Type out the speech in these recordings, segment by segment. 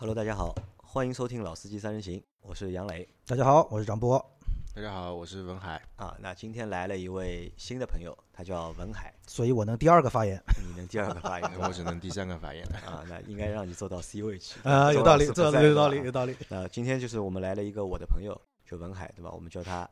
Hello，大家好，欢迎收听《老司机三人行》，我是杨磊大家好，我是张波。大家好，我是文海。啊。那今天来了一位新的朋友，他叫文海，所以我能第二个发言。你能第二个发言 我只能第三个发言了。啊，那应该让你做到 C 位去啊，有道理，周这有道理，有道理。那今天就是我们来了一个我的朋友，就文海，对吧？我们叫他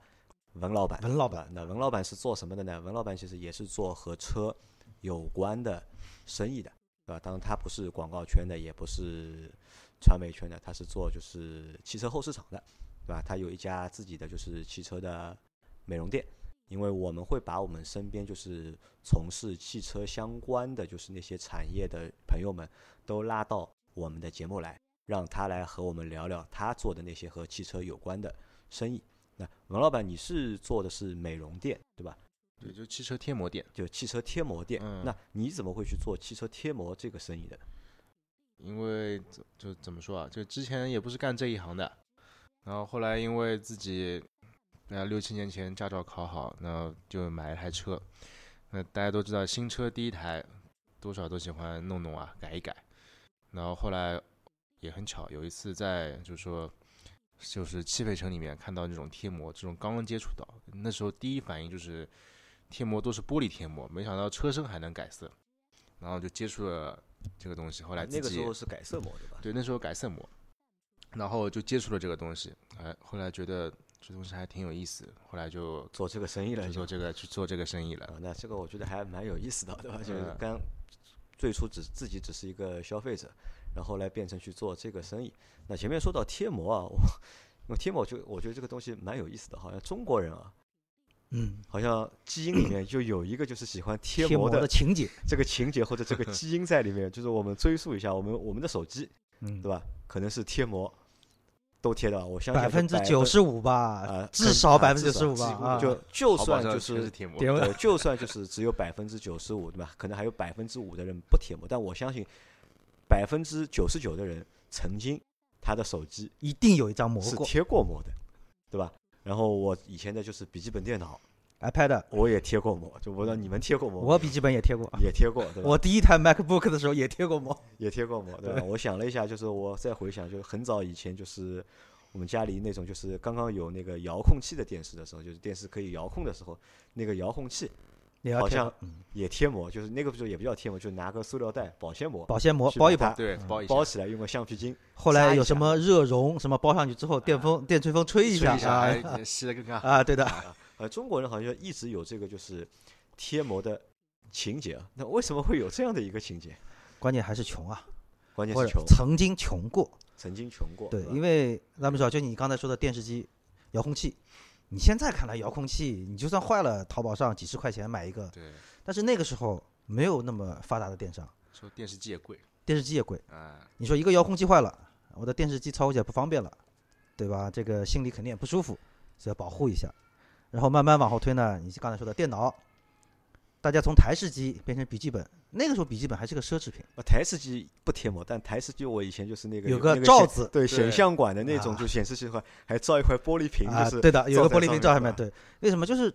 文老板。文老板，那文老板是做什么的呢？文老板其实也是做和车有关的生意的，对吧？当然他不是广告圈的，也不是传媒圈的，他是做就是汽车后市场的，对吧？他有一家自己的就是汽车的美容店。因为我们会把我们身边就是从事汽车相关的就是那些产业的朋友们都拉到我们的节目来，让他来和我们聊聊他做的那些和汽车有关的生意。那文老板，你是做的是美容店对吧？对，就汽车贴膜店，就汽车贴膜店。嗯那你怎么会去做汽车贴膜这个生意的？因为怎就怎么说啊，就之前也不是干这一行的，然后后来因为自己，呃，六七年前驾照考好，那就买了台车。那大家都知道，新车第一台多少都喜欢弄弄啊，改一改。然后后来也很巧，有一次在就是说，就是汽配城里面看到这种贴膜，这种刚刚接触到，那时候第一反应就是贴膜都是玻璃贴膜，没想到车身还能改色，然后就接触了这个东西。后来那个时候是改色膜对吧？对，那时候改色膜，然后就接触了这个东西，哎，后来觉得这东西还挺有意思，后来就做这个生意了做这个去做这个生意了。啊，那这个我觉得还蛮有意思的，对吧？就是嗯刚最初只自己只是一个消费者，然后来变成去做这个生意。那前面说到贴膜啊，我贴膜就我觉得这个东西蛮有意思的，好像中国人啊，嗯，好像基因里面就有一个就是喜欢贴贴膜膜的的情节，这个情节或者这个基因在里面。就是我们追溯一下，我们我们的手机嗯对，吧？可能是贴膜都贴的，我相信百分之九十五吧啊，，至少百分之九十五吧啊。就就算就是是贴膜，对，就算就是只有百分之九十五，对吧？可能还有百分之五的人不贴膜，但我相信百分之九十九的人曾经他的手机一定有一张膜是贴过膜的，对吧？然后我以前的就是笔记本电脑，iPad，我也贴过膜，就我不知道你们贴过膜，我笔记本也贴过。也贴过，对吧？我第一台 MacBook 的时候也贴过膜。也贴过膜，对吧？我想了一下，就是我再回想，就是很早以前，就是我们家里那种，就是刚刚有那个遥控器的电视的时候，就是电视可以遥控的时候，那个遥控器也要好像也贴膜，就是那个时候也不叫贴膜，就拿个塑料袋保鲜膜保鲜膜包一包。对，包一，包起来，用个橡皮筋。后来有什么热熔，什么包上去之后，电风电吹风吹一下吹一下，啊哎，吸的更干。啊，对的，呃，中国人好像一直有这个就是贴膜的情节啊。那为什么会有这样的一个情节？关键还是穷啊，关键是穷，曾经穷过。曾经穷过。对，因为咱们知道，就你刚才说的电视机、遥控器，你现在看来遥控器，你就算坏了，淘宝上几十块钱买一个，对，但是那个时候没有那么发达的电商，说电视机也贵，电视机也贵。啊，你说一个遥控器坏了，我的电视机操作起来不方便了，对吧？这个心里肯定也不舒服，所以要保护一下。然后慢慢往后推呢，你刚才说的电脑，大家从台式机变成笔记本，那个时候笔记本还是个奢侈品，呃台式机不贴膜，但台式机我以前就是那个有个罩子对对显像管的那种，啊就显示器的话还罩一块玻璃屏，啊，就是对的，有个玻璃屏罩上面。对，为什么？就是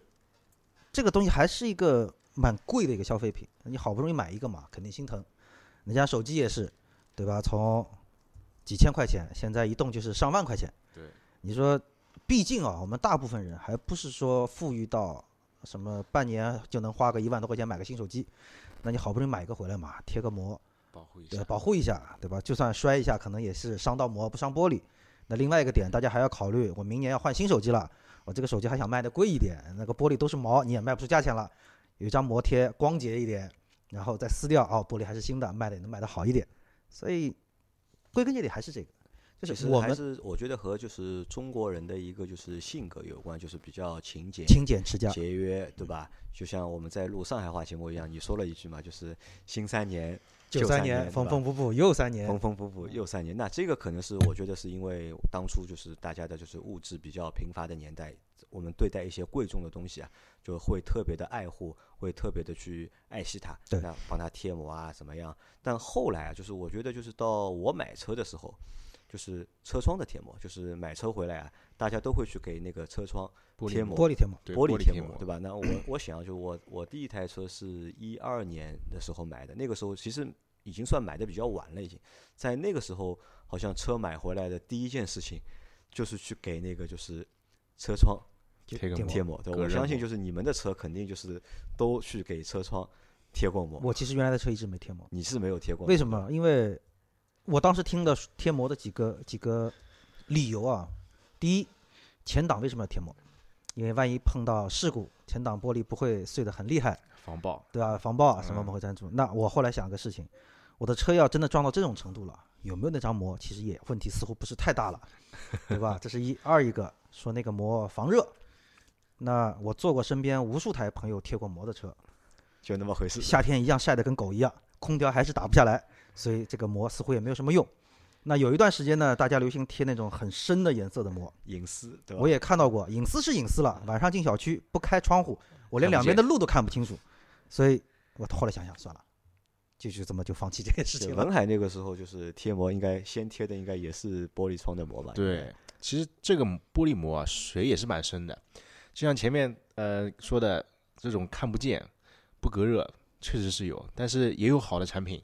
这个东西还是一个蛮贵的一个消费品，你好不容易买一个嘛，肯定心疼。人家手机也是，对吧？从几千块钱，现在一动就是上万块钱。对，你说，毕竟啊，我们大部分人还不是说富裕到什么半年就能花个一万多块钱买个新手机，那你好不容易买一个回来嘛，贴个膜，保护一下。保护一下，对吧？就算摔一下，可能也是伤到膜不伤玻璃。那另外一个点，大家还要考虑，我明年要换新手机了，我这个手机还想卖的贵一点，那个玻璃都是毛，你也卖不出价钱了。有一张膜贴光洁一点，然后再撕掉，哦，玻璃还是新的，卖的也能卖的好一点。所以归根结底还是这个，就其实我们是我觉得和就是中国人的一个就是性格有关，就是比较勤俭、勤俭持家。节约，对吧？就像我们在录上海话节目一样，你说了一句嘛，就是新三年九三年，缝缝补补又三年缝，缝补补又三年。那这个可能是我觉得是因为当初就是大家的就是物质比较贫乏的年代，我们对待一些贵重的东西啊，就会特别的爱护，会特别的去爱惜它，对那帮它贴膜啊怎么样？但后来啊，就是我觉得就是到我买车的时候。就是车窗的贴膜，就是买车回来啊，大家都会去给那个车窗贴膜玻璃贴膜，玻璃贴贴膜，对吧？那 我我想就我我第一台车是一二年的时候买的，那个时候其实已经算买的比较晚了，已经在那个时候，好像车买回来的第一件事情就是去给那个就是车窗贴个膜贴膜，对吧，我相信就是你们的车肯定就是都去给车窗贴过膜，我其实原来的车一直没贴膜，你是没有贴过，为什？么？因为我当时听的贴膜的几个几个理由啊，第一，前挡为什么要贴膜？因为万一碰到事故，前挡玻璃不会碎得很厉害，防爆，对吧？防爆啊什么嗯不会粘住。那我后来想个事情，我的车要真的撞到这种程度了，有没有那张膜？其实也问题似乎不是太大了，对吧？这是一二一个说那个膜防热。那我坐过身边无数台朋友贴过膜的车，就那么回事。夏天一样晒得跟狗一样，空调还是打不下来，所以这个膜似乎也没有什么用。那有一段时间呢，大家流行贴那种很深的颜色的膜，隐私，对吧？我也看到过，隐私是隐私了，晚上进小区不开窗户，我连两边的路都看不清楚，所以我后来想想算了，就就这么就放弃这件事情了。文海那个时候就是贴膜，应该先贴的应该也是玻璃窗的膜吧？对，其实这个玻璃膜啊，水也是蛮深的，就像前面呃说的这种看不见、不隔热，确实是有，但是也有好的产品，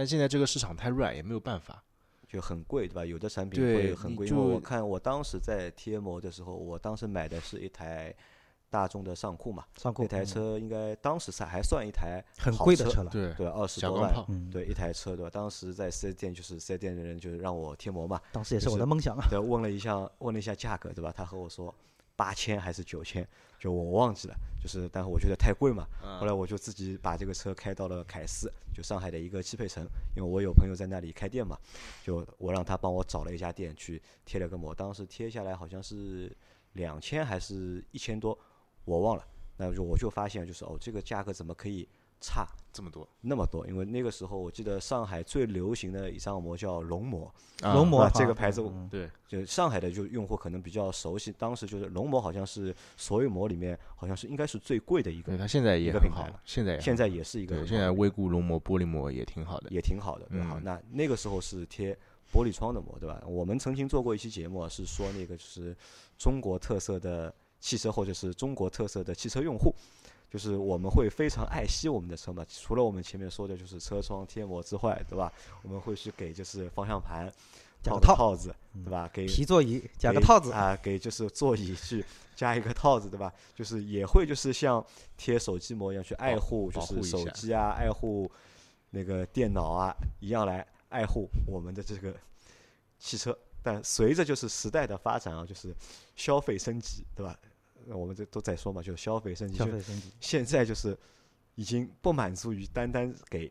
但现在这个市场太软，也没有办法。就很贵，对吧？有的产品会很贵，就因为我看我当时在贴膜的时候，我当时买的是一台大众的尚酷嘛，尚酷那台车应该当时算还算一台很贵的车了，对，对，二十多万，对，一台车，对吧？当时在四 S 店，就是四 S 店的人就是让我贴膜嘛，当时也是我的梦想啊。对，问了一下，问了一下价格，对吧？他和我说八千还是九千，就我忘记了，就是，但是我觉得太贵嘛，后来我就自己把这个车开到了凯斯，就上海的一个汽配城，因为我有朋友在那里开店嘛，就我让他帮我找了一家店去贴了个膜，当时贴下来好像是两千还是一千多，我忘了。那就我就发现就是哦，这个价格怎么可以差。这么多，那么多？因为那个时候我记得上海最流行的一张膜叫龙膜，啊。龙膜啊这个牌子嗯。对，就上海的就用户可能比较熟悉，当时就是龙膜好像是所有膜里面好像是应该是最贵的一个对，，它现在也一个品牌了。很好，现在也现在也是一个，现在微固龙膜、玻璃膜也挺好的。也挺好的，对吧？好，嗯那那个时候是贴玻璃窗的膜，对吧？我们曾经做过一期节目啊，是说那个就是中国特色的汽车或者是中国特色的汽车用户，就是我们会非常爱惜我们的车嘛。除了我们前面说的就是车窗贴膜之外，对吧？我们会去给就是方向盘套加个套子，嗯对吧？给皮座椅加个套子，啊，给就是座椅去加一个套子，对吧？就是也会就是像贴手机膜一样去爱护，就是手机啊，爱护那个电脑啊，一样来爱护我们的这个汽车。但随着就是时代的发展啊，就是消费升级，对吧？呃我们这都在说嘛，就是消费升级，消费升级。现在就是已经不满足于单单给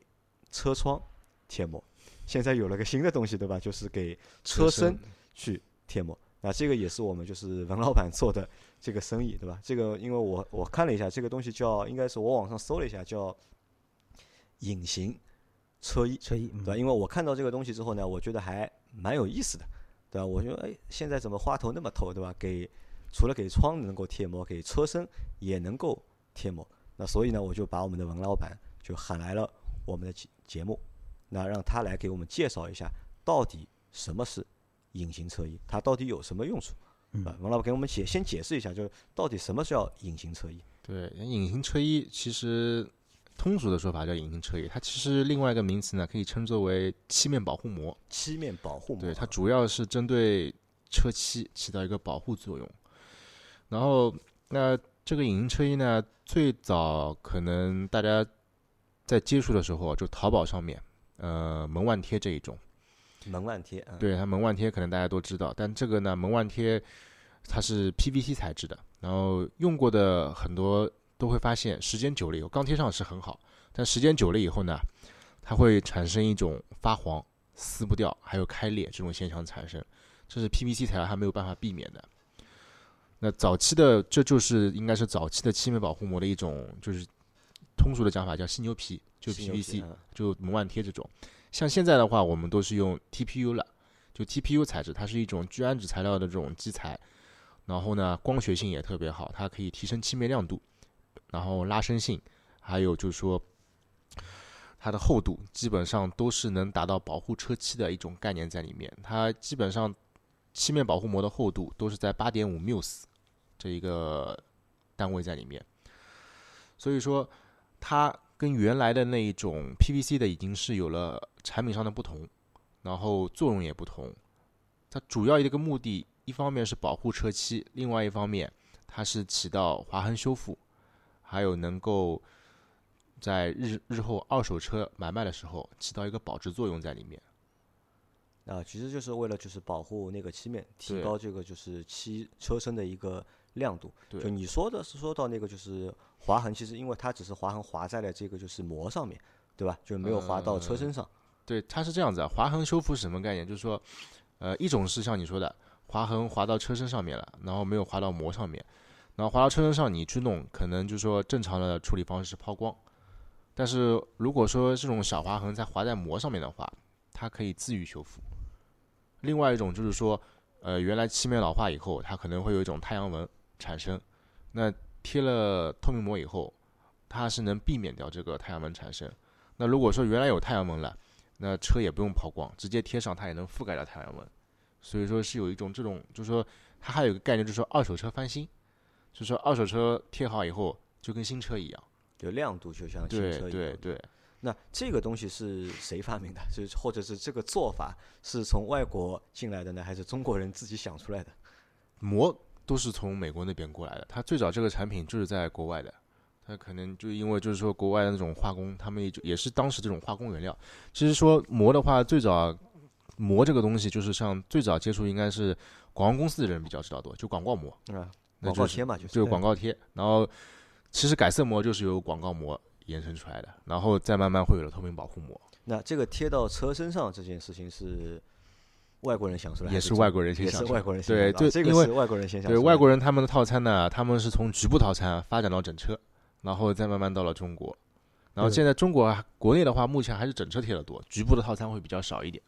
车窗贴膜，现在有了个新的东西，对吧？就是给车身去贴膜。那这个也是我们就是文老板做的这个生意，对吧？这个因为我我看了一下，这个东西叫应该是我网上搜了一下，叫隐形车衣，车衣，嗯对吧？因为我看到这个东西之后呢，我觉得还蛮有意思的，对吧？我觉得哎，现在怎么花头那么透，对吧？给除了给窗能够贴膜，给车身也能够贴膜。那所以呢，我就把我们的文老板就喊来了我们的节节目，那让他来给我们介绍一下到底什么是隐形车衣，它到底有什么用处。嗯啊，文老板给我们解先解释一下，就是到底什么叫隐形车衣？对，隐形车衣其实通俗的说法叫隐形车衣，它其实另外一个名词呢，可以称作为漆面保护膜。漆面保护膜。对，它主要是针对车漆起到一个保护作用。然后，那这个隐形车衣呢，最早可能大家在接触的时候，就淘宝上面，呃，门万贴这一种，门万贴，嗯，对它门万贴可能大家都知道，但这个呢，门万贴它是 PVC 材质的，然后用过的很多都会发现，时间久了以后，刚贴上是很好，但时间久了以后呢，它会产生一种发黄、撕不掉，还有开裂这种现象产生，这是 PVC 材料它没有办法避免的。那早期的这就是应该是早期的漆面保护膜的一种，就是通俗的讲法叫犀牛皮，就 PVC，嗯就门万贴这种。像现在的话，我们都是用 TPU 了，就 TPU 材质，它是一种聚氨酯材料的这种基材，然后呢，光学性也特别好，它可以提升漆面亮度，然后拉伸性，还有就是说它的厚度基本上都是能达到保护车漆的一种概念在里面。它基本上漆面保护膜的厚度都是在八点五 mils 这一个单位在里面，所以说它跟原来的那一种 PVC 的已经是有了产品上的不同，然后作用也不同。它主要一个目的，一方面是保护车漆，另外一方面它是起到划痕修复，还有能够在日日后二手车买卖的时候起到一个保值作用在里面。啊，其实就是为了就是保护那个漆面，提高这个就是漆车身的一个亮度。对就你说的是说到那个就是划痕，其实因为它只是划痕划在了这个就是膜上面，对吧？就没有划到车身上。对，它是这样子啊。划痕修复是什么概念？就是说，呃，一种是像你说的，划痕划到车身上面了，然后没有划到膜上面，然后划到车身上你去弄，可能就是说正常的处理方式是抛光。但是如果说这种小划痕在划在膜上面的话，它可以自愈修复。另外一种就是说，呃，原来漆面老化以后，它可能会有一种太阳纹产生，那贴了透明膜以后，它是能避免掉这个太阳纹产生。那如果说原来有太阳纹了，那车也不用抛光，直接贴上它也能覆盖掉太阳纹。所以说是有一种这种，就是说它还有一个概念，就是说二手车翻新，就是说二手车贴好以后就跟新车一样。就亮度就像新车一样。对对，那这个东西是谁发明的？就是或者是这个做法是从外国进来的呢，还是中国人自己想出来的？膜都是从美国那边过来的，它最早这个产品就是在国外的。它可能就因为就是说国外的那种化工，他们也就也是当时这种化工原料。其实说膜的话，最早膜这个东西就是像最早接触应该是广告公司的人比较知道多，就广告膜。啊，广告贴嘛，就是就是广告贴，然后其实改色膜就是由广告膜延伸出来的，然后再慢慢会有了透明保护膜，那这个贴到车身上这件事情是外国人想出来，也是外国人先也想出来是外国人先对想到这个是外国人先想对出来的外国人他们的套餐呢，他们是从局部套餐发展到整车，然后再慢慢到了中国，然后现在中国啊国内的话，目前还是整车贴的多，局部的套餐会比较少一点。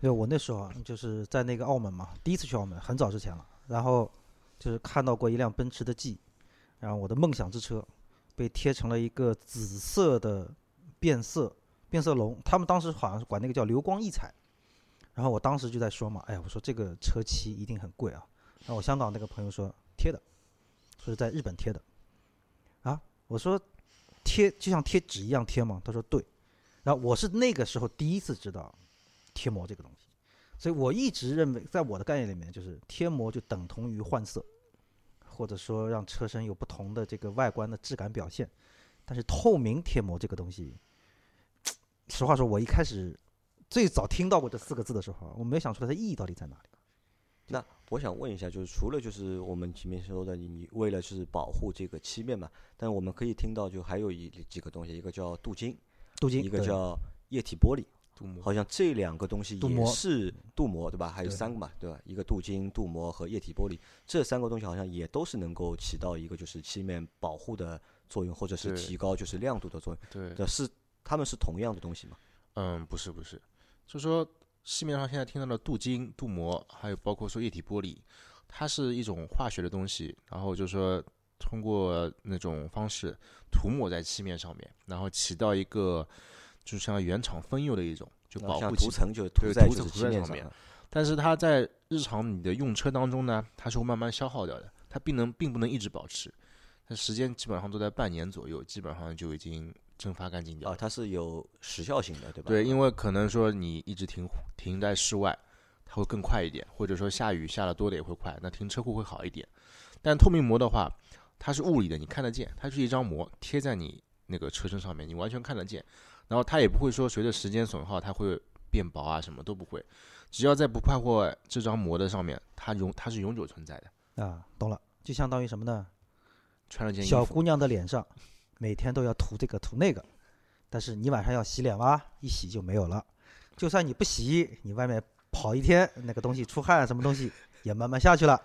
对，我那时候啊，就是在那个澳门嘛，第一次去澳门，很早之前了。然后就是看到过一辆奔驰的 G，然后我的梦想之车被贴成了一个紫色的变色变色龙，他们当时好像是管那个叫流光溢彩。然后我当时就在说嘛，哎呀，我说这个车漆一定很贵啊。然后我香港那个朋友说贴的，说是在日本贴的。啊，我说贴就像贴纸一样贴吗？他说对。然后我是那个时候第一次知道贴膜这个东西，所以我一直认为，在我的概念里面，就是贴膜就等同于换色，或者说让车身有不同的这个外观的质感表现。但是透明贴膜这个东西，实话说，我一开始最早听到过这四个字的时候啊，我没有想出来它意义到底在哪里。那我想问一下，就是除了就是我们前面说的，你你为了就是保护这个漆面嘛，但我们可以听到就还有一几个东西，一个叫镀金，镀金，一个叫液体玻璃，镀膜好像这两个东西也镀膜是镀膜对吧？还有三个嘛，对吧？一个镀金、镀膜和液体玻璃，这三个东西好像也都是能够起到一个就是漆面保护的作用，或者是提高就是亮度的作用。对，是他们是同样的东西吗？嗯，不是不是，就说市面上现在听到的镀金、镀膜，还有包括说液体玻璃，它是一种化学的东西，然后就是说通过那种方式涂抹在漆面上面，然后起到一个就像原厂封釉的一种，就保护。涂层就涂在涂层漆面上面但是它在日常你的用车当中呢，它是会慢慢消耗掉的，它并能并不能一直保持，它时间基本上都在半年左右，基本上就已经蒸发干净掉啊，它是有时效性的，对吧？对，因为可能说你一直停停在室外，它会更快一点，或者说下雨下的多的也会快，那停车库会好一点。但透明膜的话，它是物理的，你看得见，它是一张膜贴在你那个车身上面，你完全看得见。然后它也不会说随着时间损耗它会变薄啊，什么都不会。只要在不破坏这张膜的上面，它永它是永久存在的。啊，懂了，就相当于什么呢？穿了件衣服，小姑娘的脸上每天都要涂这个涂那个，但是你晚上要洗脸哇，一洗就没有了。就算你不洗，你外面跑一天，那个东西出汗什么东西也慢慢下去了。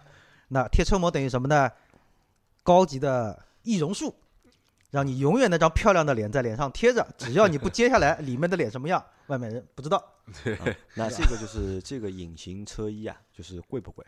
那贴车膜等于什么呢？高级的易容术，让你永远那张漂亮的脸在脸上贴着，只要你不揭下来，里面的脸什么样，外面人不知道。啊那这个就是这个隐形车衣啊，就是贵不贵？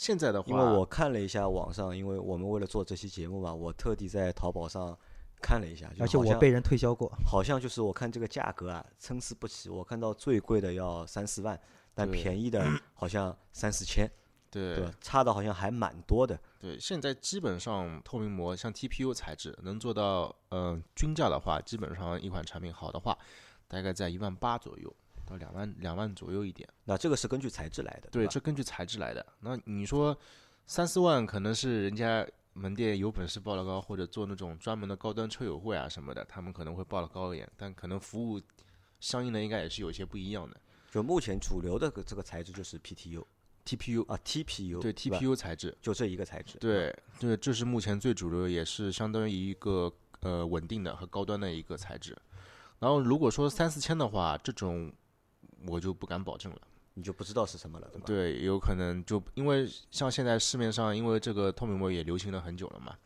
现在的话，因为我看了一下网上，因为我们为了做这期节目嘛，我特地在淘宝上看了一下，而且我被人推销过，好像就是我看这个价格啊参差不齐，我看到最贵的要三四万，但便宜的 好像三四千，对？差的好像还蛮多的。对，现在基本上透明膜像 TPU 材质能做到，呃，均价的话，基本上一款产品好的话，大概在一万八左右到两万两万左右一点。那这个是根据材质来的，对，吧这根据材质来的。那你说三四万可能是人家门店有本事报了高，或者做那种专门的高端车友会啊什么的，他们可能会报的高一点，但可能服务相应的应该也是有些不一样的。就目前主流的这个材质就是 PTU TPU 啊，TPU 对 TPU 材质，就这一个材质，对对，这是目前最主流，也是相当于一个呃稳定的和高端的一个材质。然后如果说三四千的话，这种我就不敢保证了。你就不知道是什么了，对吧？对，有可能就因为像现在市面上，因为这个透明膜也流行了很久了嘛，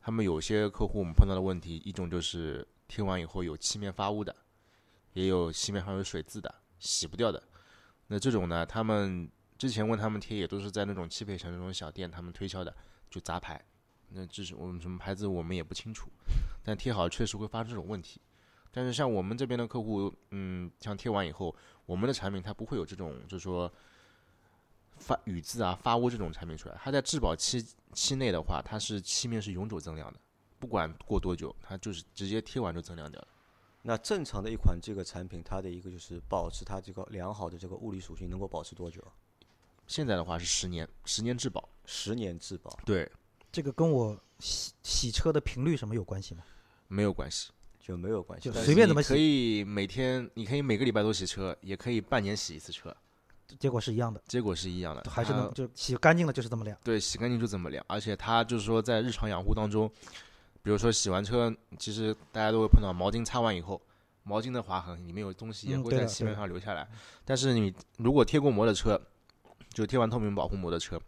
他们有些客户我们碰到的问题，一种就是贴完以后有漆面发乌的，也有漆面上有水渍的，洗不掉的。那这种呢，他们之前问他们贴，也都是在那种汽配城那种小店他们推销的，就杂牌。那这是我们什么牌子我们也不清楚，但贴好确实会发生这种问题。但是像我们这边的客户，嗯，像贴完以后，我们的产品它不会有这种，就是说发雨渍啊、发污这种产品出来。它在质保期期内的话，它是漆面是永久增量的，不管过多久，它就是直接贴完就增量掉了。那正常的一款这个产品，它的一个就是保持它这个良好的这个物理属性，能够保持多久？现在的话是十年，十年质保。十年质保，对，这个跟我洗洗车的频率什么有关系吗？没有关系。就没有关系随便怎么洗可以每天，你可以每个礼拜都洗车，也可以半年洗一次车，结果是一样的，结果是一样的。还是它能就洗干净了就是这么亮。对，洗干净就这么亮，而且它就是说在日常养护当中，比如说洗完车，其实大家都会碰到毛巾擦完以后，毛巾的划痕里面有东西也嗯对的会在漆面上留下来。但是你如果贴过膜的车，就贴完透明保护膜的车，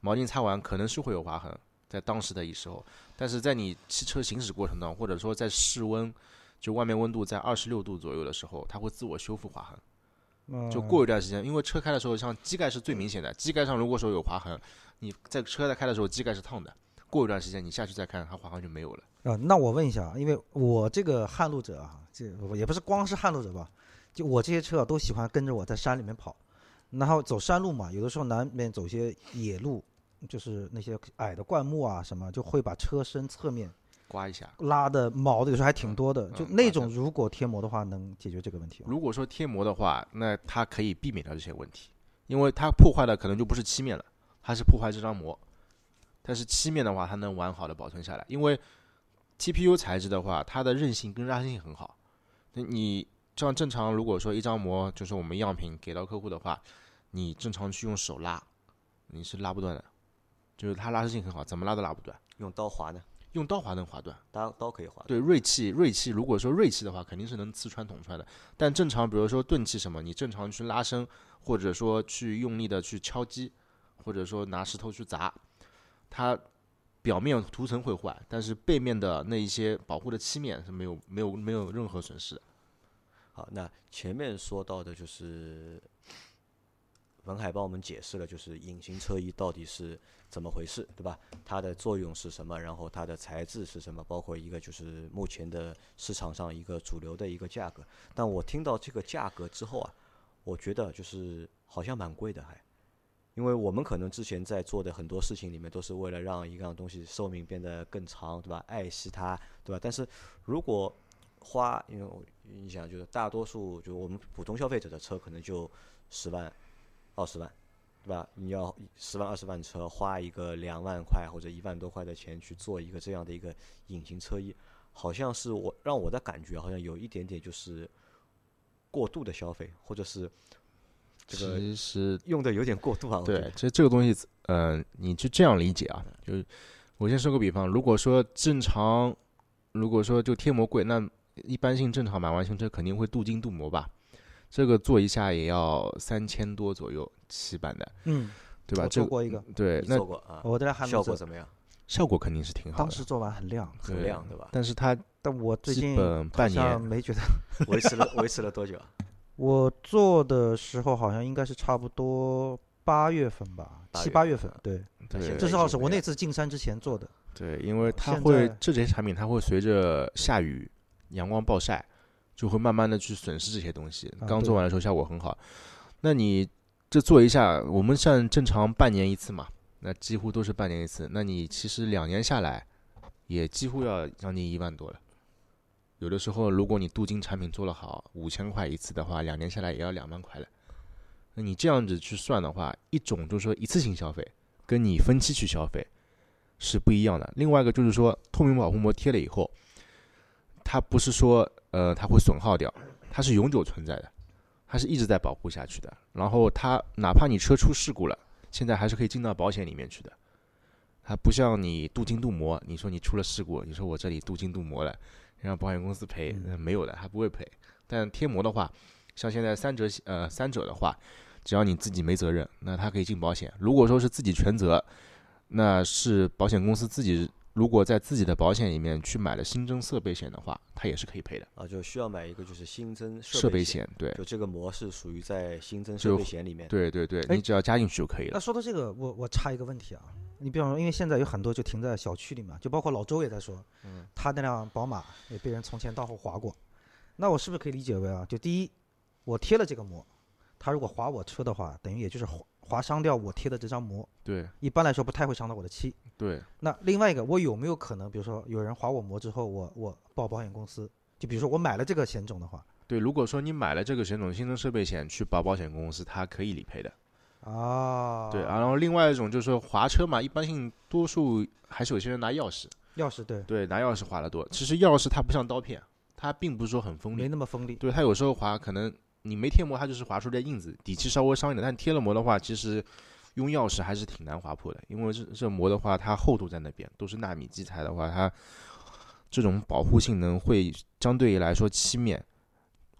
毛巾擦完可能是会有划痕，在当时的一时候，但是在你汽车行驶过程当中，或者说在室温，就外面温度在二十六度左右的时候，它会自我修复划痕。就嗯过一段时间，因为车开的时候，像机盖是最明显的，机盖上如果说有划痕，你在车在开的时候机盖是烫的，过一段时间你下去再看，它划痕就没有了。啊，那我问一下，因为我这个撼路者啊，这也不是光是撼路者吧，就我这些车啊都喜欢跟着我在山里面跑，然后走山路嘛，有的时候难免走些野路，就是那些矮的灌木啊什么，就会把车身侧面刮一下。拉的毛的有时候还挺多的，就那种如果贴膜的话，能解决这个问题吗？如果说贴膜的话，那它可以避免掉这些问题，因为它破坏的可能就不是漆面了，它是破坏这张膜。但是漆面的话，它能完好的保存下来，因为 TPU 材质的话，它的韧性跟拉伸性很好。那你像正常，如果说一张膜就是我们样品给到客户的话，你正常去用手拉，你是拉不断的，就是它拉伸性很好，怎么拉都拉不断。用刀划呢？用刀划能划断，刀刀可以划。对锐器，锐器如果说锐器的话，肯定是能刺穿捅穿的。但正常，比如说钝器什么，你正常去拉伸，或者说去用力的去敲击，或者说拿石头去砸，它表面涂层会坏，但是背面的那一些保护的漆面是没有没有没有任何损失的。好，那前面说到的就是文海帮我们解释了，就是隐形车衣到底是怎么回事，对吧？它的作用是什么？然后它的材质是什么？包括一个就是目前的市场上一个主流的一个价格。但我听到这个价格之后啊，我觉得就是好像蛮贵的还。因为我们可能之前在做的很多事情里面，都是为了让一样东西寿命变得更长，对吧？爱惜它，对吧？但是如果花，因为你想，就是大多数就我们普通消费者的车可能就十万、二十万，对吧？你要十万、二十万车，花一个两万块或者一万多块的钱去做一个这样的一个隐形车衣，好像是我让我的感觉好像有一点点就是过度的消费，或者是这个其实用的有点过度啊。对得，其实这个东西，呃，你就这样理解啊，就是我先说个比方，如果说正常，如果说就贴膜贵，那一般性正常买完新车肯定会镀金镀膜吧，这个做一下也要三千多左右起版的，嗯，对吧？做过一个，对那做过啊？我在那撼路者，效果怎么样？效果肯定是挺好的，当时做完很亮，很亮对吧但是它但我最近半好像年，没觉得。维持了维持了多久啊？我做的时候好像应该是差不多八月份吧，七八月份份。对，对这是好是我那次进山之前做的。对，因为它会这些产品它会随着下雨、阳光暴晒，就会慢慢的去损失这些东西。刚做完的时候效果很好，那你这做一下，我们像正常半年一次嘛，那几乎都是半年一次。那你其实两年下来，也几乎要将近一万多了。有的时候如果你镀金产品做得好，五千块一次的话，两年下来也要两万块了。那你这样子去算的话，一种就是说一次性消费，跟你分期去消费是不一样的。另外一个就是说，透明保护膜贴了以后，它不是说呃它会损耗掉，它是永久存在的，它是一直在保护下去的。然后它哪怕你车出事故了，现在还是可以进到保险里面去的。它不像你镀金镀膜，你说你出了事故，你说我这里镀金镀膜了，让保险公司赔，呃没有的，它不会赔。但贴膜的话，像现在三者呃三者的话，只要你自己没责任，那它可以进保险。如果说是自己全责，那是保险公司自己如果在自己的保险里面去买了新增设备险的话，它也是可以赔的。啊，就需要买一个就是新增设备险，对就这个膜是属于在新增设备险里面。对对对，哎你只要加进去就可以了。那说到这个，我我插一个问题啊，你比方说，因为现在有很多就停在小区里面，就包括老周也在说，嗯，他那辆宝马也被人从前到后划过，那我是不是可以理解为啊，就第一，我贴了这个膜，他如果划我车的话，等于也就是划划伤掉我贴的这张膜，对一般来说不太会伤到我的漆。对，那另外一个，我有没有可能，比如说有人划我膜之后，我我报保险公司，就比如说我买了这个险种的话，对，如果说你买了这个险种新增设备险去保保险公司，它可以理赔的。哦，对，然后另外一种就是说划车嘛，一般性多数还是有些人拿钥匙，钥匙对，对，拿钥匙划的多。其实钥匙它不像刀片，它并不是说很锋利没，那么锋利。对，它有时候划可能你没贴膜，它就是划出来印子，底漆稍微伤一点。但贴了膜的话，其实用钥匙还是挺难划破的，因为这这膜的话，它厚度在那边，都是纳米基材的话，它这种保护性能会相对来说漆面，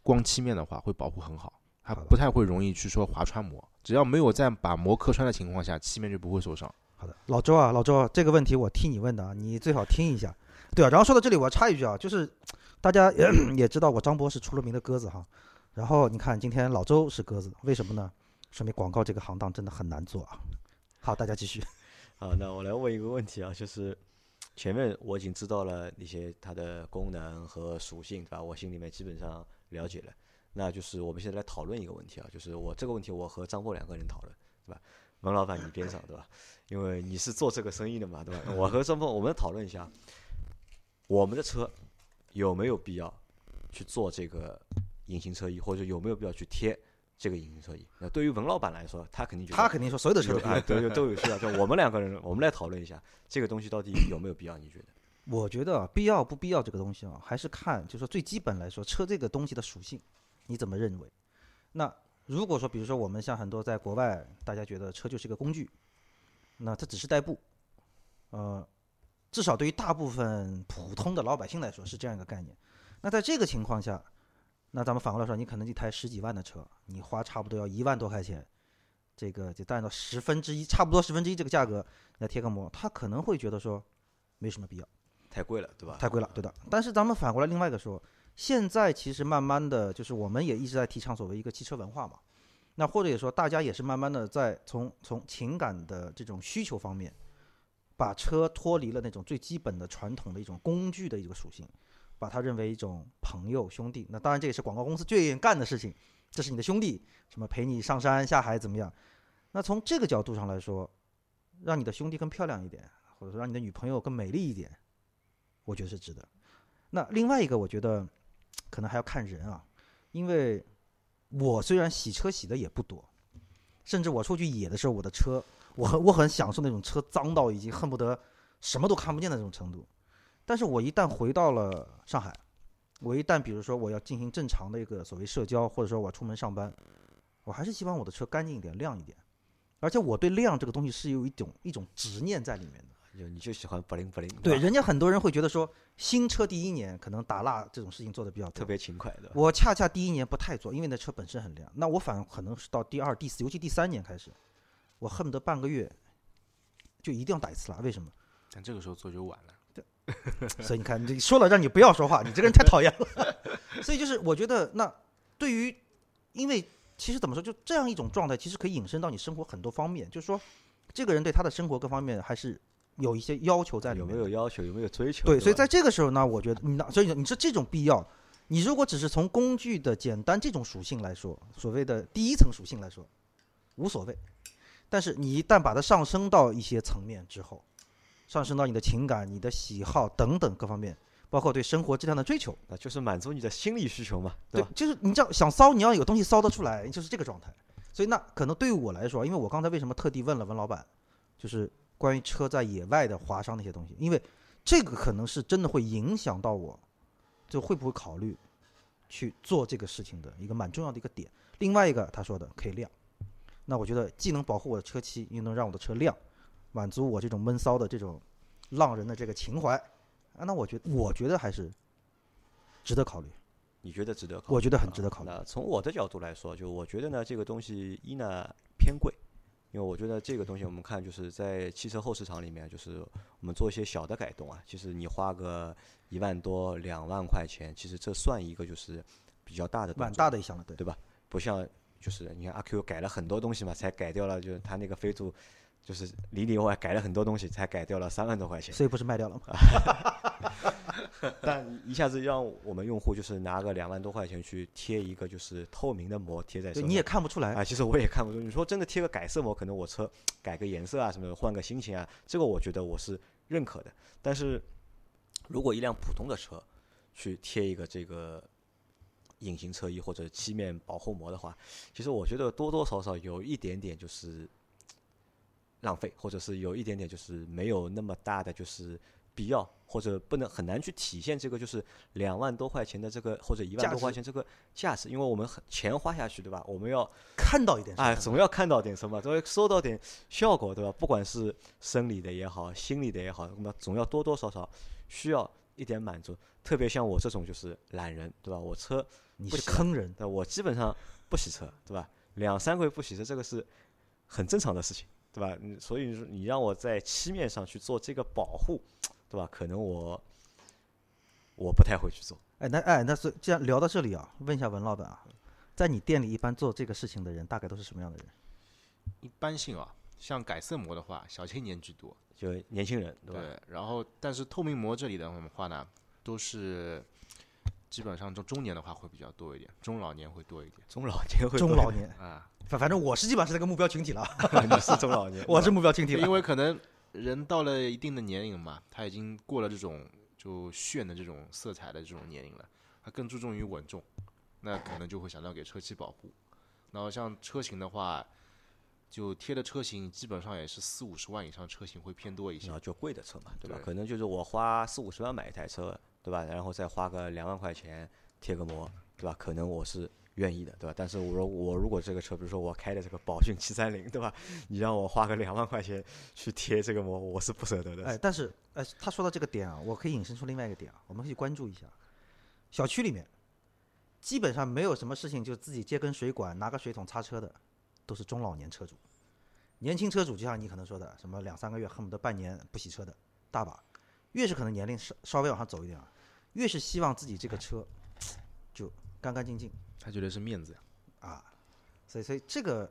光漆面的话会保护很好，它不太会容易去说划穿膜。只要没有在把膜磕穿的情况下，漆面就不会受伤。好的，老周啊，老周啊，这个问题我替你问的啊，你最好听一下。对啊，然后说到这里，我要插一句啊，就是大家也 也知道我张博是出了名的鸽子哈，然后你看今天老周是鸽子，为什么呢？说明广告这个行当真的很难做啊。好，大家继续。好，那我来问一个问题啊，就是前面我已经知道了一些它的功能和属性，对吧？我心里面基本上了解了。那就是我们现在来讨论一个问题啊，就是我这个问题我和张波两个人讨论，对吧？文老板你边上，对吧？因为你是做这个生意的嘛，对吧？我和张波我们讨论一下，我们的车有没有必要去做这个隐形车衣，或者有没有必要去贴这个隐形车衣？那对于文老板来说，他肯定觉得他肯定说所有的车 都有啊，都有都有需要。就我们两个人，我们来讨论一下这个东西到底有没有必要？你觉得？我觉得啊必要不必要这个东西啊，还是看就是说最基本来说，车这个东西的属性，你怎么认为？那如果说比如说我们像很多在国外，大家觉得车就是一个工具，那它只是代步，呃，至少对于大部分普通的老百姓来说是这样一个概念。那在这个情况下，那咱们反过来说，你可能一台十几万的车，你花差不多要一万多块钱，这个就按照十分之一，差不多十分之一这个价格来贴个膜，他可能会觉得说没什么必要。太贵了，对吧？太贵了，对的。但是咱们反过来另外一个说，现在其实慢慢的就是我们也一直在提倡所谓一个汽车文化嘛，那或者也说大家也是慢慢的在从从情感的这种需求方面，把车脱离了那种最基本的传统的一种工具的一个属性，把他认为一种朋友兄弟。那当然这也是广告公司最愿意干的事情，这是你的兄弟，什么陪你上山下海怎么样？那从这个角度上来说，让你的兄弟更漂亮一点，或者说让你的女朋友更美丽一点。我觉得是值得。那另外一个，我觉得可能还要看人啊，因为我虽然洗车洗的也不多，甚至我出去野的时候，我的车我很我很享受那种车脏到已经恨不得什么都看不见的那种程度。但是我一旦回到了上海，我一旦比如说我要进行正常的一个所谓社交，或者说我出门上班，我还是希望我的车干净一点、亮一点。而且我对亮这个东西是有一种一种执念在里面的。就你就喜欢不灵不灵，对，人家很多人会觉得说，新车第一年可能打蜡这种事情做的比较特别勤快，的？我恰恰第一年不太做，因为那车本身很亮。那我反而可能是到第二、第四，尤其第三年开始，我恨不得半个月就一定要打一次蜡。为什么？但这个时候做就晚了。所以你看，你这说了让你不要说话，你这个人太讨厌了。所以就是我觉得，那对于，因为其实怎么说，就这样一种状态，其实可以引申到你生活很多方面。就是说，这个人对他的生活各方面还是有一些要求在里有面有。没有要求？有没有追求？对，所以在这个时候呢，我觉得你那，所以你说这种必要，你如果只是从工具的简单这种属性来说，所谓的第一层属性来说，无所谓。但是你一旦把它上升到一些层面之后，上升到你的情感、你的喜好等等各方面，包括对生活质量的追求。啊就是满足你的心理需求嘛，吧？，对就是你这样想骚，你要有东西骚得出来，就是这个状态。所以那可能对于我来说，因为我刚才为什么特地问了文老板，就是关于车在野外的划伤那些东西，因为这个可能是真的会影响到我，就会不会考虑去做这个事情的一个蛮重要的一个点。另外一个他说的可以亮，那我觉得既能保护我的车漆，又能让我的车亮，满足我这种闷骚的这种浪人的这个情怀，啊，那我觉得我觉得还是值得考虑。你觉得值得考虑？我觉得很值得考虑那从我的角度来说，就我觉得呢，这个东西一呢偏贵，因为我觉得这个东西我们看就是在汽车后市场里面，就是我们做一些小的改动啊，其实你花个一万多、两万块钱，其实这算一个就是比较大的动蛮大的一项了，对对吧？不像就是你看阿 Q 改了很多东西嘛，才改掉了，就是他那个飞度，就是里里外外改了很多东西，才改掉了三万多块钱。所以不是卖掉了吗？但一下子让我们用户就是拿个两万多块钱去贴一个就是透明的膜贴在上，你也看不出来。啊，其实我也看不出。你说真的贴个改色膜，可能我车改个颜色啊什么的，换个心情啊，这个我觉得我是认可的。但是如果一辆普通的车去贴一个这个隐形车衣或者漆面保护膜的话，其实我觉得多多少少有一点点就是浪费，或者是有一点点就是没有那么大的就是必要，或者不能很难去体现这个就是两万多块钱的这个或者一万多块钱这个价值，因为我们很钱花下去，对吧？我们要看到一点哎，总要看到点什么，总要收到点效果，对吧？不管是生理的也好，心理的也好，那么总要多多少少需要一点满足。特别像我这种就是懒人，对吧？我车，你不是坑人。对吧我基本上不洗车，对吧？两三个月不洗车，这个是很正常的事情，对吧？你所以说你让我在漆面上去做这个保护，对吧？可能我我不太会去做。哎，那哎，那是既然聊到这里啊，问一下文老板啊，在你店里一般做这个事情的人，大概都是什么样的人？一般性啊，像改色膜的话，小青年居多，就年轻人，对吧？对。然后，但是透明膜这里的话呢，都是基本上中中年的话会比较多一点，中老年会多一点中老年会多中老年，啊。反反正我是基本上是那个目标群体了，你是中老年，我是目标群体了。因为可能人到了一定的年龄嘛，他已经过了这种就炫的这种色彩的这种年龄了，他更注重于稳重，那可能就会想到给车漆保护。然后像车型的话，就贴的车型基本上也是四五十万以上车型会偏多一些啊。就贵的车嘛，对吧？对可能就是我花四五十万买一台车，对吧？然后再花个两万块钱贴个膜，对吧？可能我是愿意的，对吧？但是我说我如果这个车，比如说我开的这个宝骏七三零，对吧？你让我花个两万块钱去贴这个膜，我是不舍得的。哎，但是哎，他说到这个点啊，我可以引申出另外一个点啊，我们可以关注一下。小区里面基本上没有什么事情就自己接根水管拿个水桶擦车的，都是中老年车主。年轻车主就像你可能说的，什么两三个月恨不得半年不洗车的大把。越是可能年龄稍稍微往上走一点啊，越是希望自己这个车就干干净净他觉得是面子呀。啊，所以所以这个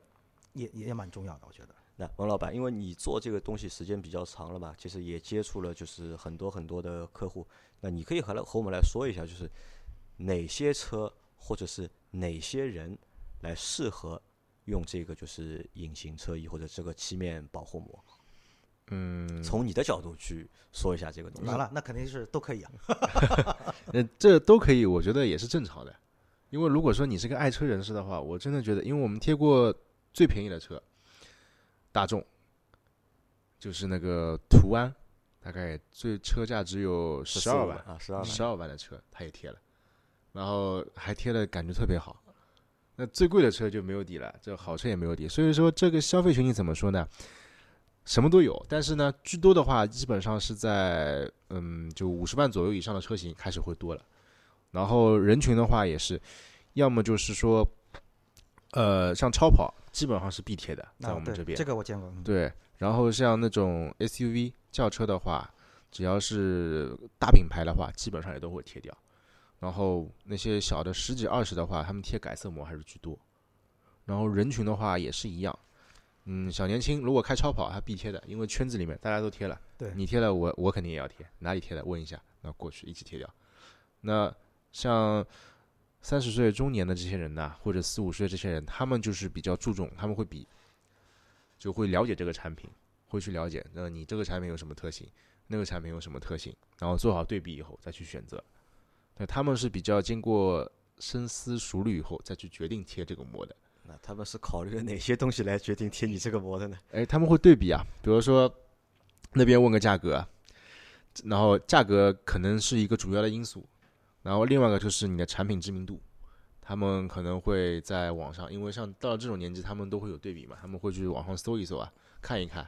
也也也蛮重要的，我觉得。那王老板，因为你做这个东西时间比较长了嘛，其实也接触了就是很多很多的客户。那你可以和来和我们来说一下，就是哪些车或者是哪些人来适合用这个就是隐形车衣或者这个漆面保护膜？嗯，从你的角度去说一下这个东西。完了，那肯定是都可以啊。呃，这都可以，我觉得也是正常的。因为如果说你是个爱车人士的话，我真的觉得，因为我们贴过最便宜的车，大众，就是那个途安，大概最车价只有十二万，啊，十二万。十二万的车他也贴了，然后还贴了感觉特别好。那最贵的车就没有底了，这好车也没有底。所以说这个消费群体怎么说呢？什么都有，但是呢，居多的话基本上是在嗯，就五十万左右以上的车型开始会多了。然后人群的话也是，要么就是说，呃，像超跑基本上是必贴的，在我们这边。这个我见过。嗯对，然后像那种 SUV 轿车的话，只要是大品牌的话，基本上也都会贴掉。然后那些小的十几二十的话，他们贴改色膜还是居多。然后人群的话也是一样，嗯，小年轻如果开超跑，他必贴的，因为圈子里面大家都贴了，对你贴了，我我肯定也要贴，哪里贴的问一下，那过去一起贴掉。那像三十岁中年的这些人呐，或者四五十岁这些人，他们就是比较注重，他们会比就会了解这个产品，会去了解，那你这个产品有什么特性，那个产品有什么特性，然后做好对比以后再去选择。那，他们是比较经过深思熟虑以后再去决定贴这个膜的。那他们是考虑了哪些东西来决定贴你这个膜的呢？哎，他们会对比啊，比如说那边问个价格，然后价格可能是一个主要的因素，然后另外一个就是你的产品知名度。他们可能会在网上，因为像到了这种年纪，他们都会有对比嘛，他们会去网上搜一搜啊，看一看，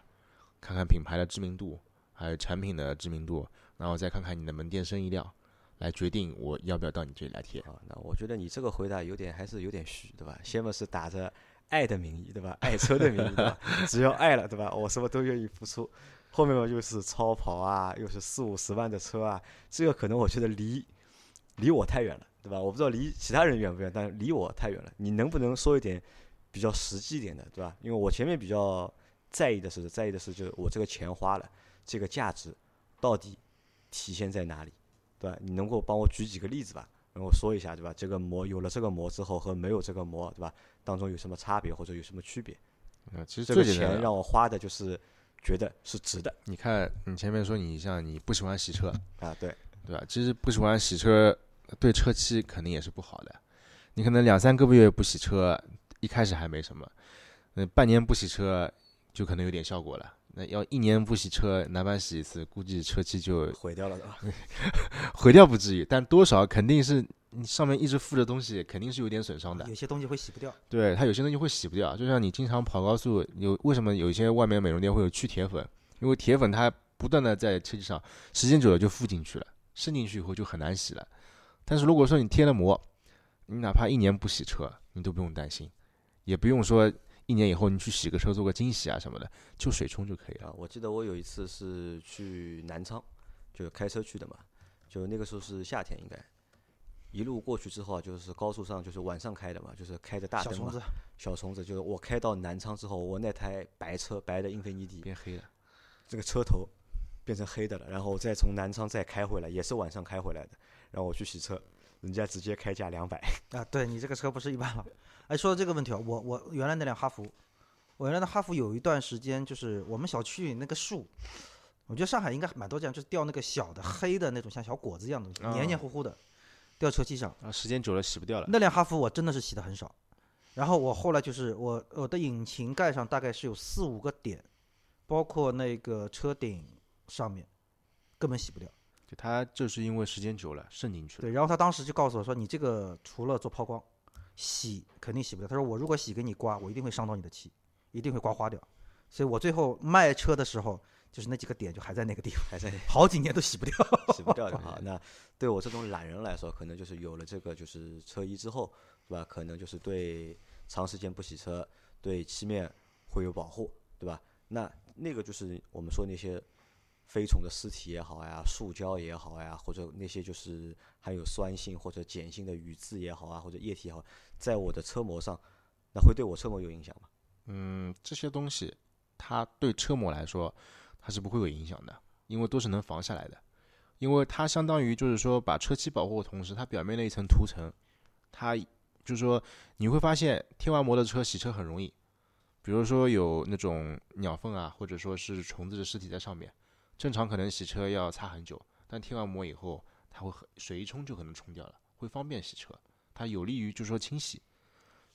看看品牌的知名度，还有产品的知名度，然后再看看你的门店生意量，来决定我要不要到你这里来贴。啊，那我觉得你这个回答有点还是有点虚，对吧？先嘛是打着爱的名义，对吧？爱车的名义，对吧？只要爱了，对吧？我什么都愿意付出。后面嘛又是超跑啊，又是四五十万的车啊，这个可能我觉得离离我太远了。对吧？我不知道离其他人远不远，但离我太远了。你能不能说一点比较实际一点的，对吧？因为我前面比较在意的是，在意的是，就是我这个钱花了，这个价值到底体现在哪里，对吧？你能够帮我举几个例子吧？然后说一下，对吧？这个膜有了这个膜之后和没有这个膜，对吧？当中有什么差别或者有什么区别？啊，其实这个钱让我花的就是觉得是值的。你看，你前面说你像你不喜欢洗车啊，对对吧？其实不喜欢洗车。对车漆肯定也是不好的，你可能两三个月不洗车，一开始还没什么，那半年不洗车就可能有点效果了。那要一年不洗车，哪怕洗一次，估计车漆就毁掉了？毁掉不至于，但多少肯定是你上面一直附着东西，肯定是有点损伤的。有些东西会洗不掉。对，它有些东西会洗不掉，就像你经常跑高速，有为什么有一些外面美容店会有去铁粉？因为铁粉它不断的在车漆上，时间久了就附进去了，渗进去以后就很难洗了。但是如果说你贴了膜，你哪怕一年不洗车，你都不用担心，也不用说一年以后你去洗个车做个精洗啊什么的，就水冲就可以了。我记得我有一次是去南昌，就开车去的嘛，就那个时候是夏天应该，一路过去之后啊，就是高速上就是晚上开的嘛，就是开着大灯嘛，小虫子就是我开到南昌之后，我那台白车白的英菲尼迪变黑了，这个车头变成黑的了，然后再从南昌再开回来，也是晚上开回来的。让我去洗车，人家直接开价两百 啊！对你这个车不是一般了。哎，说到这个问题啊，我我原来那辆哈弗，我原来的哈弗有一段时间就是我们小区里那个树，我觉得上海应该蛮多这样，就是掉那个小的黑的那种像小果子一样的东西，黏黏糊糊的，掉车漆上啊，时间久了洗不掉了。那辆哈弗我真的是洗的很少，然后我后来就是我我的引擎盖上大概是有四五个点，包括那个车顶上面，根本洗不掉。他就是因为时间久了渗进去了。对，然后他当时就告诉我说：“你这个除了做抛光，洗肯定洗不掉。他说我如果洗给你刮，我一定会伤到你的漆，一定会刮花掉。所以我最后卖车的时候，就是那几个点就还在那个地方，还在好几年都洗不掉，洗不掉的 哈。那对我这种懒人来说，可能就是有了这个就是车衣之后，对吧？可能就是对长时间不洗车，对漆面会有保护，对吧？那那个就是我们说那些。飞虫的尸体也好呀，塑胶也好呀，或者那些就是含有酸性或者碱性的雨渍也好啊，或者液体也好，在我的车膜上，那会对我车膜有影响吗？嗯，这些东西它对车膜来说，它是不会有影响的，因为都是能防下来的。因为它相当于就是说把车漆保护的同时，它表面那一层涂层，它就是说你会发现贴完膜的车洗车很容易，比如说有那种鸟粪啊，或者说是虫子的尸体在上面。正常可能洗车要擦很久，但贴完膜以后，它会水一冲就可能冲掉了，会方便洗车，它有利于就是说清洗。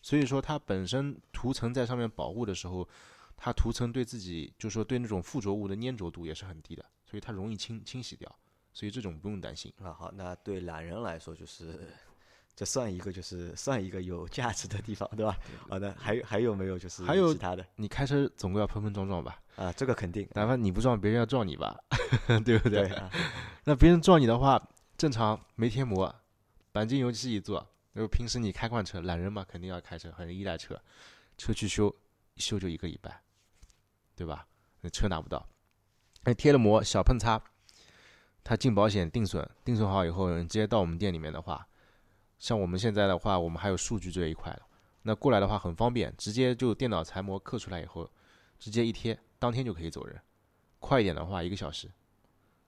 所以说它本身涂层在上面保护的时候，它涂层对自己就是说对那种附着物的粘着度也是很低的，所以它容易清清洗掉，所以这种不用担心。啊好，那对懒人来说就是。这算一个，就是算一个有价值的地方，对吧？好的，还有还有没有就是还有其他的？你开车总归要碰碰撞撞吧？啊，这个肯定，哪怕你不撞，别人要撞你吧，对不对？那别人撞你的话，正常没贴膜，钣金油漆一做，然后平时你开惯车，懒人嘛，肯定要开车，很依赖车，车去修，一修就一个礼拜，对吧？那车拿不到，那贴了膜，小碰擦，他进保险定损，定损好以后，你直接到我们店里面的话。像我们现在的话，我们还有数据这一块的，那过来的话很方便，直接就电脑裁模刻出来以后，直接一贴，当天就可以走人。快一点的话，一个小时，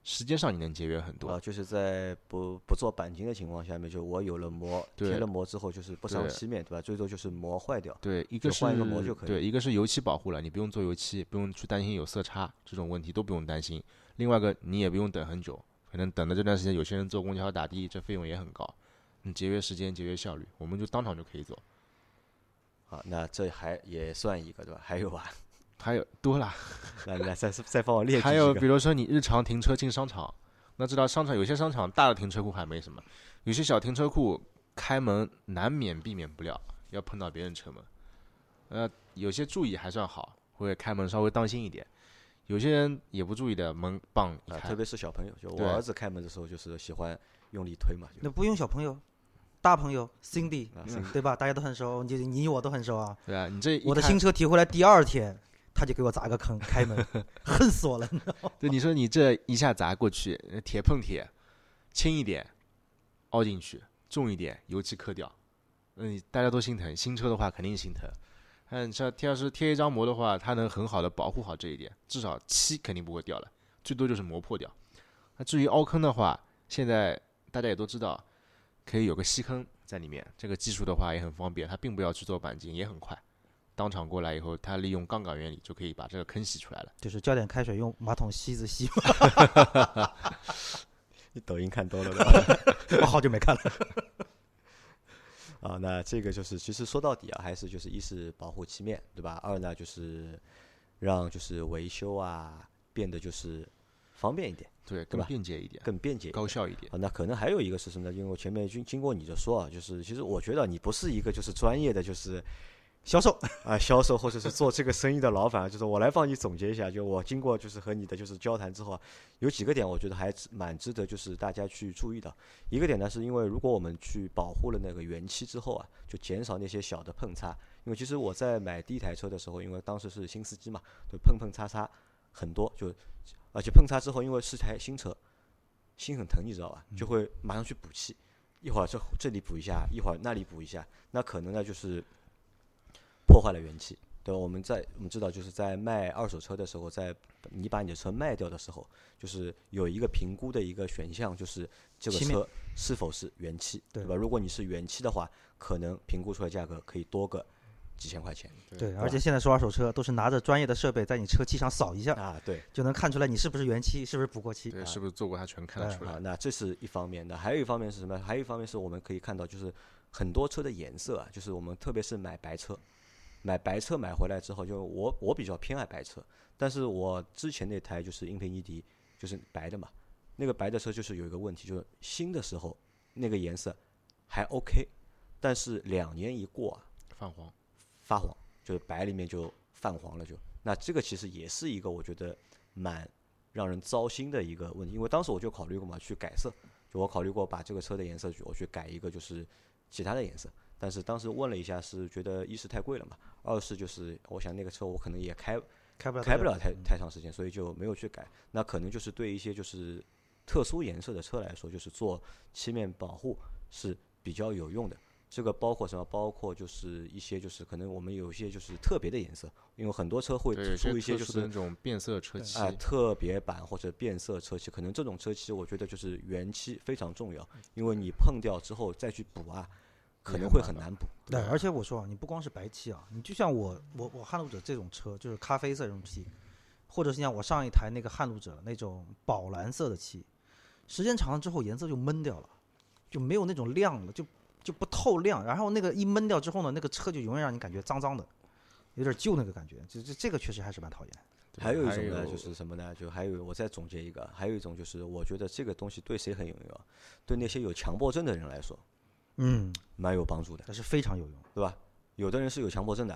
时间上你能节约很多。啊，就是在不不做钣金的情况下面，就我有了膜，贴了膜之后，就是不伤漆面，对吧？最多就是膜坏掉，对，一个是换一个膜就可以对，一个是油漆保护了，你不用做油漆，不用去担心有色差这种问题都不用担心。另外一个你也不用等很久，可能等的这段时间有些人坐公交打的，这费用也很高，你节约时间节约效率，我们就当场就可以做。好，那这还也算一个，对吧？还有吧？还有多了，来来，再再帮我列 举还有。比如说你日常停车进商场，那知道商场有些商场大的停车库还没什么，有些小停车库开门难免避免不了要碰到别人车门，呃，有些注意还算好，会开门稍微当心一点，有些人也不注意的门棒一啊，开特，别是小朋友，就我儿子开门的时候，就是喜欢用力推嘛，那不用小朋友，大朋友 Cindy，对吧？大家都很熟，你你我都很熟啊。对啊，你这我的新车提回来第二天，他就给我砸个坑，开门，恨死我了。对你说你这一下砸过去，呃铁碰铁，轻一点凹进去，重一点油漆磕掉，嗯，大家都心疼。新车的话肯定心疼，嗯像贴要是贴一张膜的话，它能很好的保护好这一点，至少漆肯定不会掉了，最多就是磨破掉。那至于凹坑的话，现在大家也都知道，可以有个吸坑在里面，这个技术的话也很方便，它并不要去做钣金，也很快。当场过来以后，它利用杠杆原理就可以把这个坑吸出来了。就是浇点开水，用马桶吸子吸。你抖音看多了吧？我好久没看了。啊，那这个就是其实说到底啊，还是就是一是保护漆面，对吧？二呢就是让就是维修啊变得就是方便一点，对，更便捷一点，更便捷。高效一点。啊，那可能还有一个是什么呢？因为我前面经经过你的说啊，就是其实我觉得你不是一个就是专业的就是销售，啊销售或者是做这个生意的老板，就是我来帮你总结一下，就我经过就是和你的就是交谈之后啊，有几个点我觉得还值蛮值得就是大家去注意的。一个点呢，是因为如果我们去保护了那个原漆之后啊，就减少那些小的碰擦。因为其实我在买第一台车的时候，因为当时是新司机嘛，就碰碰擦擦很多，就而且碰擦之后，因为是台新车，心很疼，你知道吧？就会马上去补漆，一会儿这这里补一下，一会儿那里补一下，那可能呢就是破坏了元气。对吧，我们在我们知道，就是在卖二手车的时候，在你把你的车卖掉的时候，就是有一个评估的一个选项，就是这个车是否是原漆，对对吧？如果你是原漆的话，可能评估出来价格可以多个几千块钱对，而且现在说二手车都是拿着专业的设备在你车漆上扫一下，啊。对，就能看出来你是不是原漆，是不是补过漆。对，是不是做过它全看得出来啊，？那这是一方面的，还有一方面是什么？还有一方面是我们可以看到，就是很多车的颜色啊，就是我们特别是买白车，买白车买回来之后，就我我比较偏爱白车，但是我之前那台就是英菲尼迪，就是白的嘛，那个白的车就是有一个问题，就是新的时候那个颜色还 OK，但是两年一过啊，泛黄。发黄，就是白里面就泛黄了就。那这个其实也是一个我觉得蛮让人糟心的一个问题，因为当时我就考虑过嘛，去改色，就我考虑过把这个车的颜色我去改一个就是其他的颜色，但是当时问了一下，是觉得一是太贵了嘛，二是就是我想那个车我可能也开开不了，开不了太太长时间，所以就没有去改。那可能就是对一些就是特殊颜色的车来说，就是做漆面保护是比较有用的。这个包括什么？包括就是一些就是可能我们有一些就是特别的颜色，因为很多车会出一些就是那种变色车漆啊、，特别版或者变色车漆，可能这种车漆我觉得就是原漆非常重要，因为你碰掉之后再去补啊，可能会很难补。对，而且我说啊，你不光是白漆啊，你就像我我我撼路者这种车，就是咖啡色这种漆，或者是像我上一台那个撼路者那种宝蓝色的漆，时间长了之后颜色就闷掉了，就没有那种亮了，就就不透亮。然后那个一闷掉之后呢，那个车就永远让你感觉脏脏的，有点旧那个感觉。这这这个确实还是蛮讨厌还有一种呢，就是什么呢？就还有我再总结一个，还有一种就是我觉得这个东西对谁很有用啊？对那些有强迫症的人来说嗯，蛮有帮助的，但是非常有用。对吧？有的人是有强迫症的，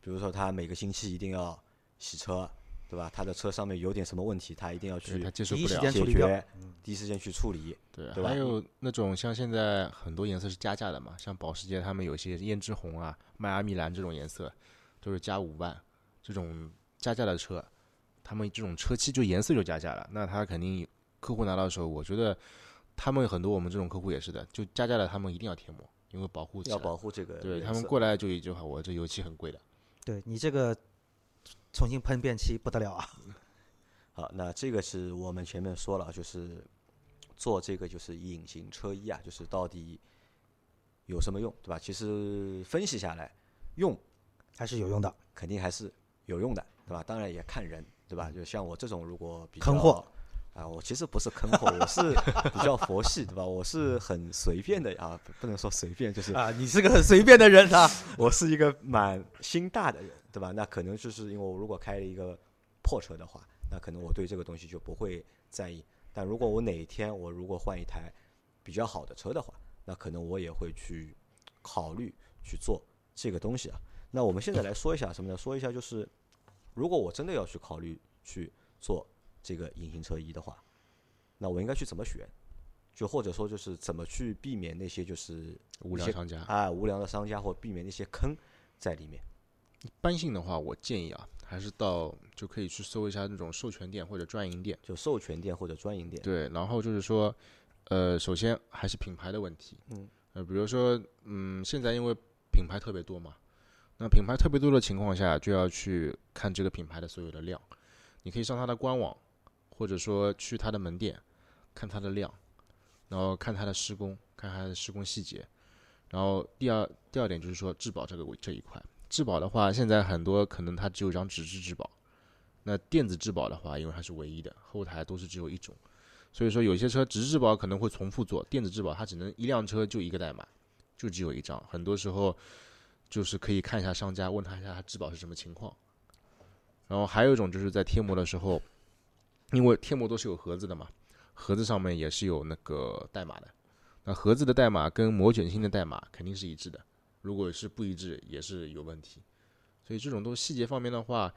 比如说他每个星期一定要洗车，对吧？他的车上面有点什么问题，他一定要去第一时接受不了。解间处理掉决，第一时间去处理。对，对吧还有那种像现在很多颜色是加价的嘛，像保时捷他们有些胭脂红啊、迈阿密蓝这种颜色，都是加五万，这种加价的车，他们这种车漆就颜色就加价了，那他肯定客户拿到的时候，我觉得他们很多我们这种客户也是的，就加价了，他们一定要贴膜，因为保护起要保护这个对他们过来就一句话，我这油漆很贵的，对你这个重新喷变漆不得了啊！好，那这个是我们前面说了，就是做这个就是隐形车衣啊，就是到底有什么用，对吧？其实分析下来，用还是有用的。肯定还是有用的，对吧？当然也看人，对吧？就像我这种如果比较坑货啊，我其实不是坑货，我是比较佛系，对吧？我是很随便的啊，不不能说随便，就是啊，你是个很随便的人啊。我是一个蛮心大的人，对吧？那可能就是因为我如果开了一个破车的话，那可能我对这个东西就不会在意。但如果我哪一天我如果换一台比较好的车的话，那可能我也会去考虑去做这个东西啊。那我们现在来说一下什么呢？说一下就是，如果我真的要去考虑去做这个隐形车衣的话，那我应该去怎么选？就或者说就是怎么去避免那些就是无良商家。啊无良的商家，或避免那些坑在里面。一般性的话，我建议啊，还是到就可以去搜一下那种授权店或者专营店。就授权店或者专营店。对，然后就是说，呃，首先还是品牌的问题。嗯。呃，比如说，嗯，现在因为品牌特别多嘛，那品牌特别多的情况下，就要去看这个品牌的所有的量。你可以上它的官网，或者说去它的门店，看它的量，然后看它的施工，看它的施工细节。然后第二第二点就是说质保这个这一块，质保的话，现在很多可能它只有一张纸质质保，那电子质保的话，因为它是唯一的，后台都是只有一种，所以说有些车纸质质保可能会重复做，电子质保它只能一辆车就一个代码，就只有一张，很多时候就是可以看一下商家，问他一下他质保是什么情况。然后还有一种就是在贴膜的时候，因为贴膜都是有盒子的嘛，盒子上面也是有那个代码的，那盒子的代码跟膜卷芯的代码肯定是一致的，如果是不一致也是有问题，所以这种都细节方面的话，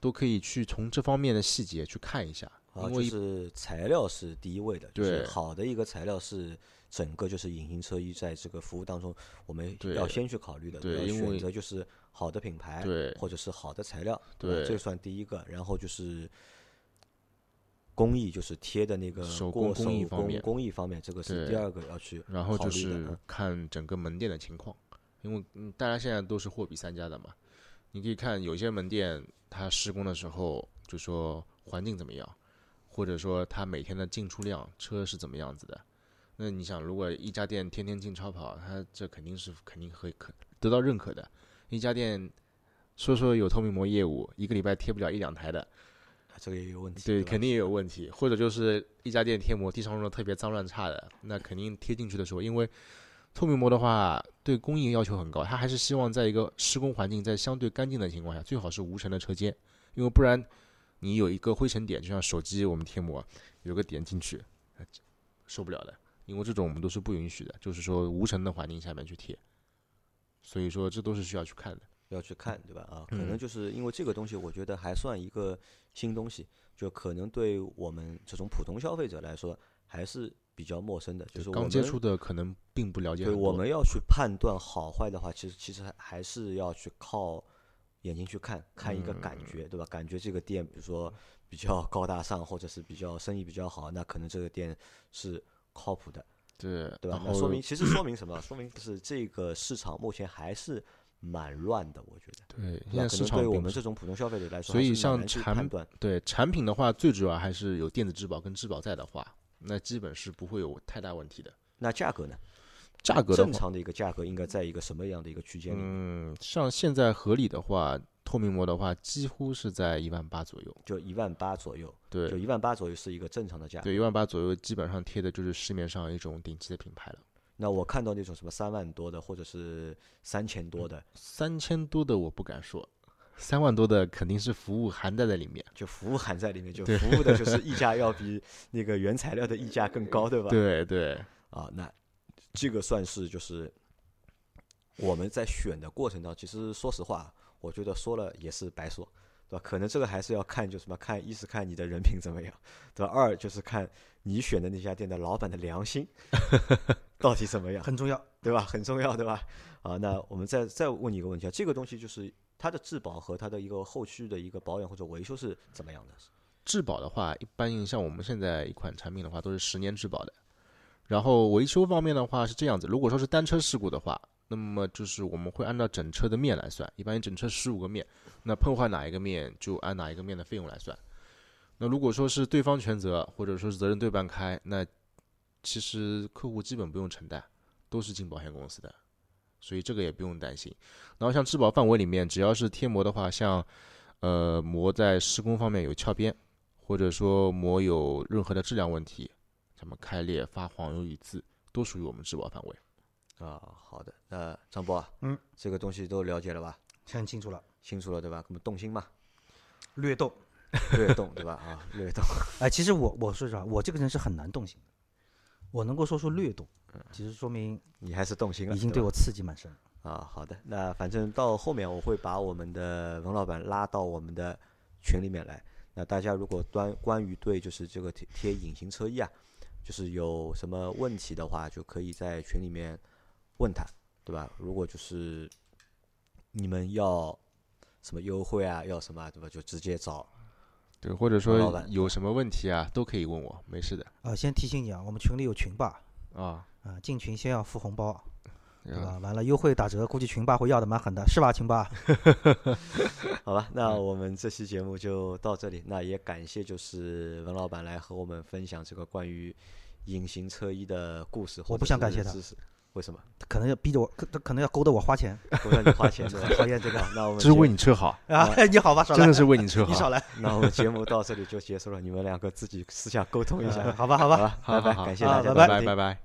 都可以去从这方面的细节去看一下，啊，因为就是材料是第一位的，就是对好的一个材料是整个就是隐形车衣在这个服务当中，我们要先去考虑的，要选择就是好的品牌，对或者是好的材料，吧对这算第一个，然后就是工艺，就是贴的那个过手工工艺方面工艺方面，这个是第二个要去然后就是嗯。看整个门店的情况，因为嗯，大家现在都是货比三家的嘛。你可以看有些门店，它施工的时候就说环境怎么样，或者说它每天的进出量车是怎么样子的。那你想，如果一家店天天进超跑，它这肯定是肯定会可得到认可的。一家店说说有透明膜业务，一个礼拜贴不了一两台的，啊这个也有问题，对，吧肯定也有问题。或者就是一家店贴膜地上弄的特别脏乱差的，那肯定贴进去的时候，因为透明膜的话对工艺要求很高，它还是希望在一个施工环境在相对干净的情况下，最好是无尘的车间，因为不然你有一个灰尘点，就像手机我们贴膜有个点进去，呃受不了的。因为这种我们都是不允许的，就是说无尘的环境下面去贴，所以说这都是需要去看的。要去看，对吧？啊，可能嗯就是因为这个东西，我觉得还算一个 新东西，就可能对我们这种普通消费者来说还是比较陌生的。就是我们刚接触的可能并不了解。对我们要去判断好坏的话，其实其实还还是要去靠眼睛去看，看一个感嗯觉，对吧？感觉这个店，比如说比较高大上，或者是比较生意比较好，那可能这个店是靠谱的，对对吧那说明其实说明什么？说明就是这个市场目前还是蛮乱的，我觉得。对，对吧可现在市能对我们这种普通消费者来说，所以像产对产品的话，最主要还是有电子质保跟质保在的话，那基本是不会有太大问题的。那价格呢？价格，正常的一个价格应该在一个什么样的一个区间里？嗯，像现在合理的话，透明膜的话，几乎是在一万八左右。就一万八左右，对就一万八左右是一个正常的价格。对，一万八左右，基本上贴的就是市面上一种顶级的品牌了。那我看到那种什么三万多的，或者是三千多的，三千多的我不敢说，三万多的肯定是服务含在在里面。就服务含在里面，就服务的就是溢价要比那个原材料的溢价更高，对吧？对对啊，那这个算是就是我们在选的过程当中，其实说实话，我觉得说了也是白说，对吧？可能这个还是要看，就什么看，一是看你的人品怎么样，对吧？二就是看你选的那家店的老板的良心 到底怎么样，很重要。对吧？很重要，对吧？啊，那我们再再问你一个问题啊，这个东西就是它的质保和它的一个后续的一个保养或者维修是怎么样的？质保的话，一般像我们现在一款产品的话，都是十年质保的。然后维修方面的话是这样子，如果说是单车事故的话，那么就是我们会按照整车的面来算，一般整车十五个面，那碰坏哪一个面就按哪一个面的费用来算。那如果说是对方全责，或者说是责任对半开，那其实客户基本不用承担，都是进保险公司的，所以这个也不用担心。然后像质保范围里面，只要是贴膜的话，像呃膜在施工方面有翘边，或者说膜有任何的质量问题，什么开裂、发黄、有雨渍，都属于我们质保范围。啊，好的，那张波啊，嗯，这个东西都了解了吧？很清楚了，清楚了对吧？那么动心嘛，略动。略动对吧？啊，略动。哎，其实我我说实话，我这个人是很难动心的，我能够说出略动，其实说明你还是动心了，已经对我刺激蛮深。啊，好的，那反正到后面我会把我们的文老板拉到我们的群里面来。那大家如果端关于对就是这个贴贴隐形车衣啊，就是有什么问题的话，就可以在群里面问他，对吧？如果就是你们要什么优惠啊，要什么对吧？就直接找。对，或者说有什么问题啊，都可以问我，没事的。啊，先提醒你啊，我们群里有群霸啊啊，进群先要付红包，对吧？完了优惠打折，估计群霸会要的蛮狠的，是吧，群霸？好吧，那我们这期节目就到这里。那也感谢就是文老板来和我们分享这个关于隐形车衣的故事。我不想感谢他。为什么？可能要逼着我，可可能要勾搭我花钱，勾搭你花钱，讨厌这个。那我们这是为你车好 啊！你好吧，少来真的是为你车好。你少来。那我们节目到这里就结束了，你们两个自己私下沟通一下，好吧，好吧，拜拜，感谢大家，拜拜，拜拜。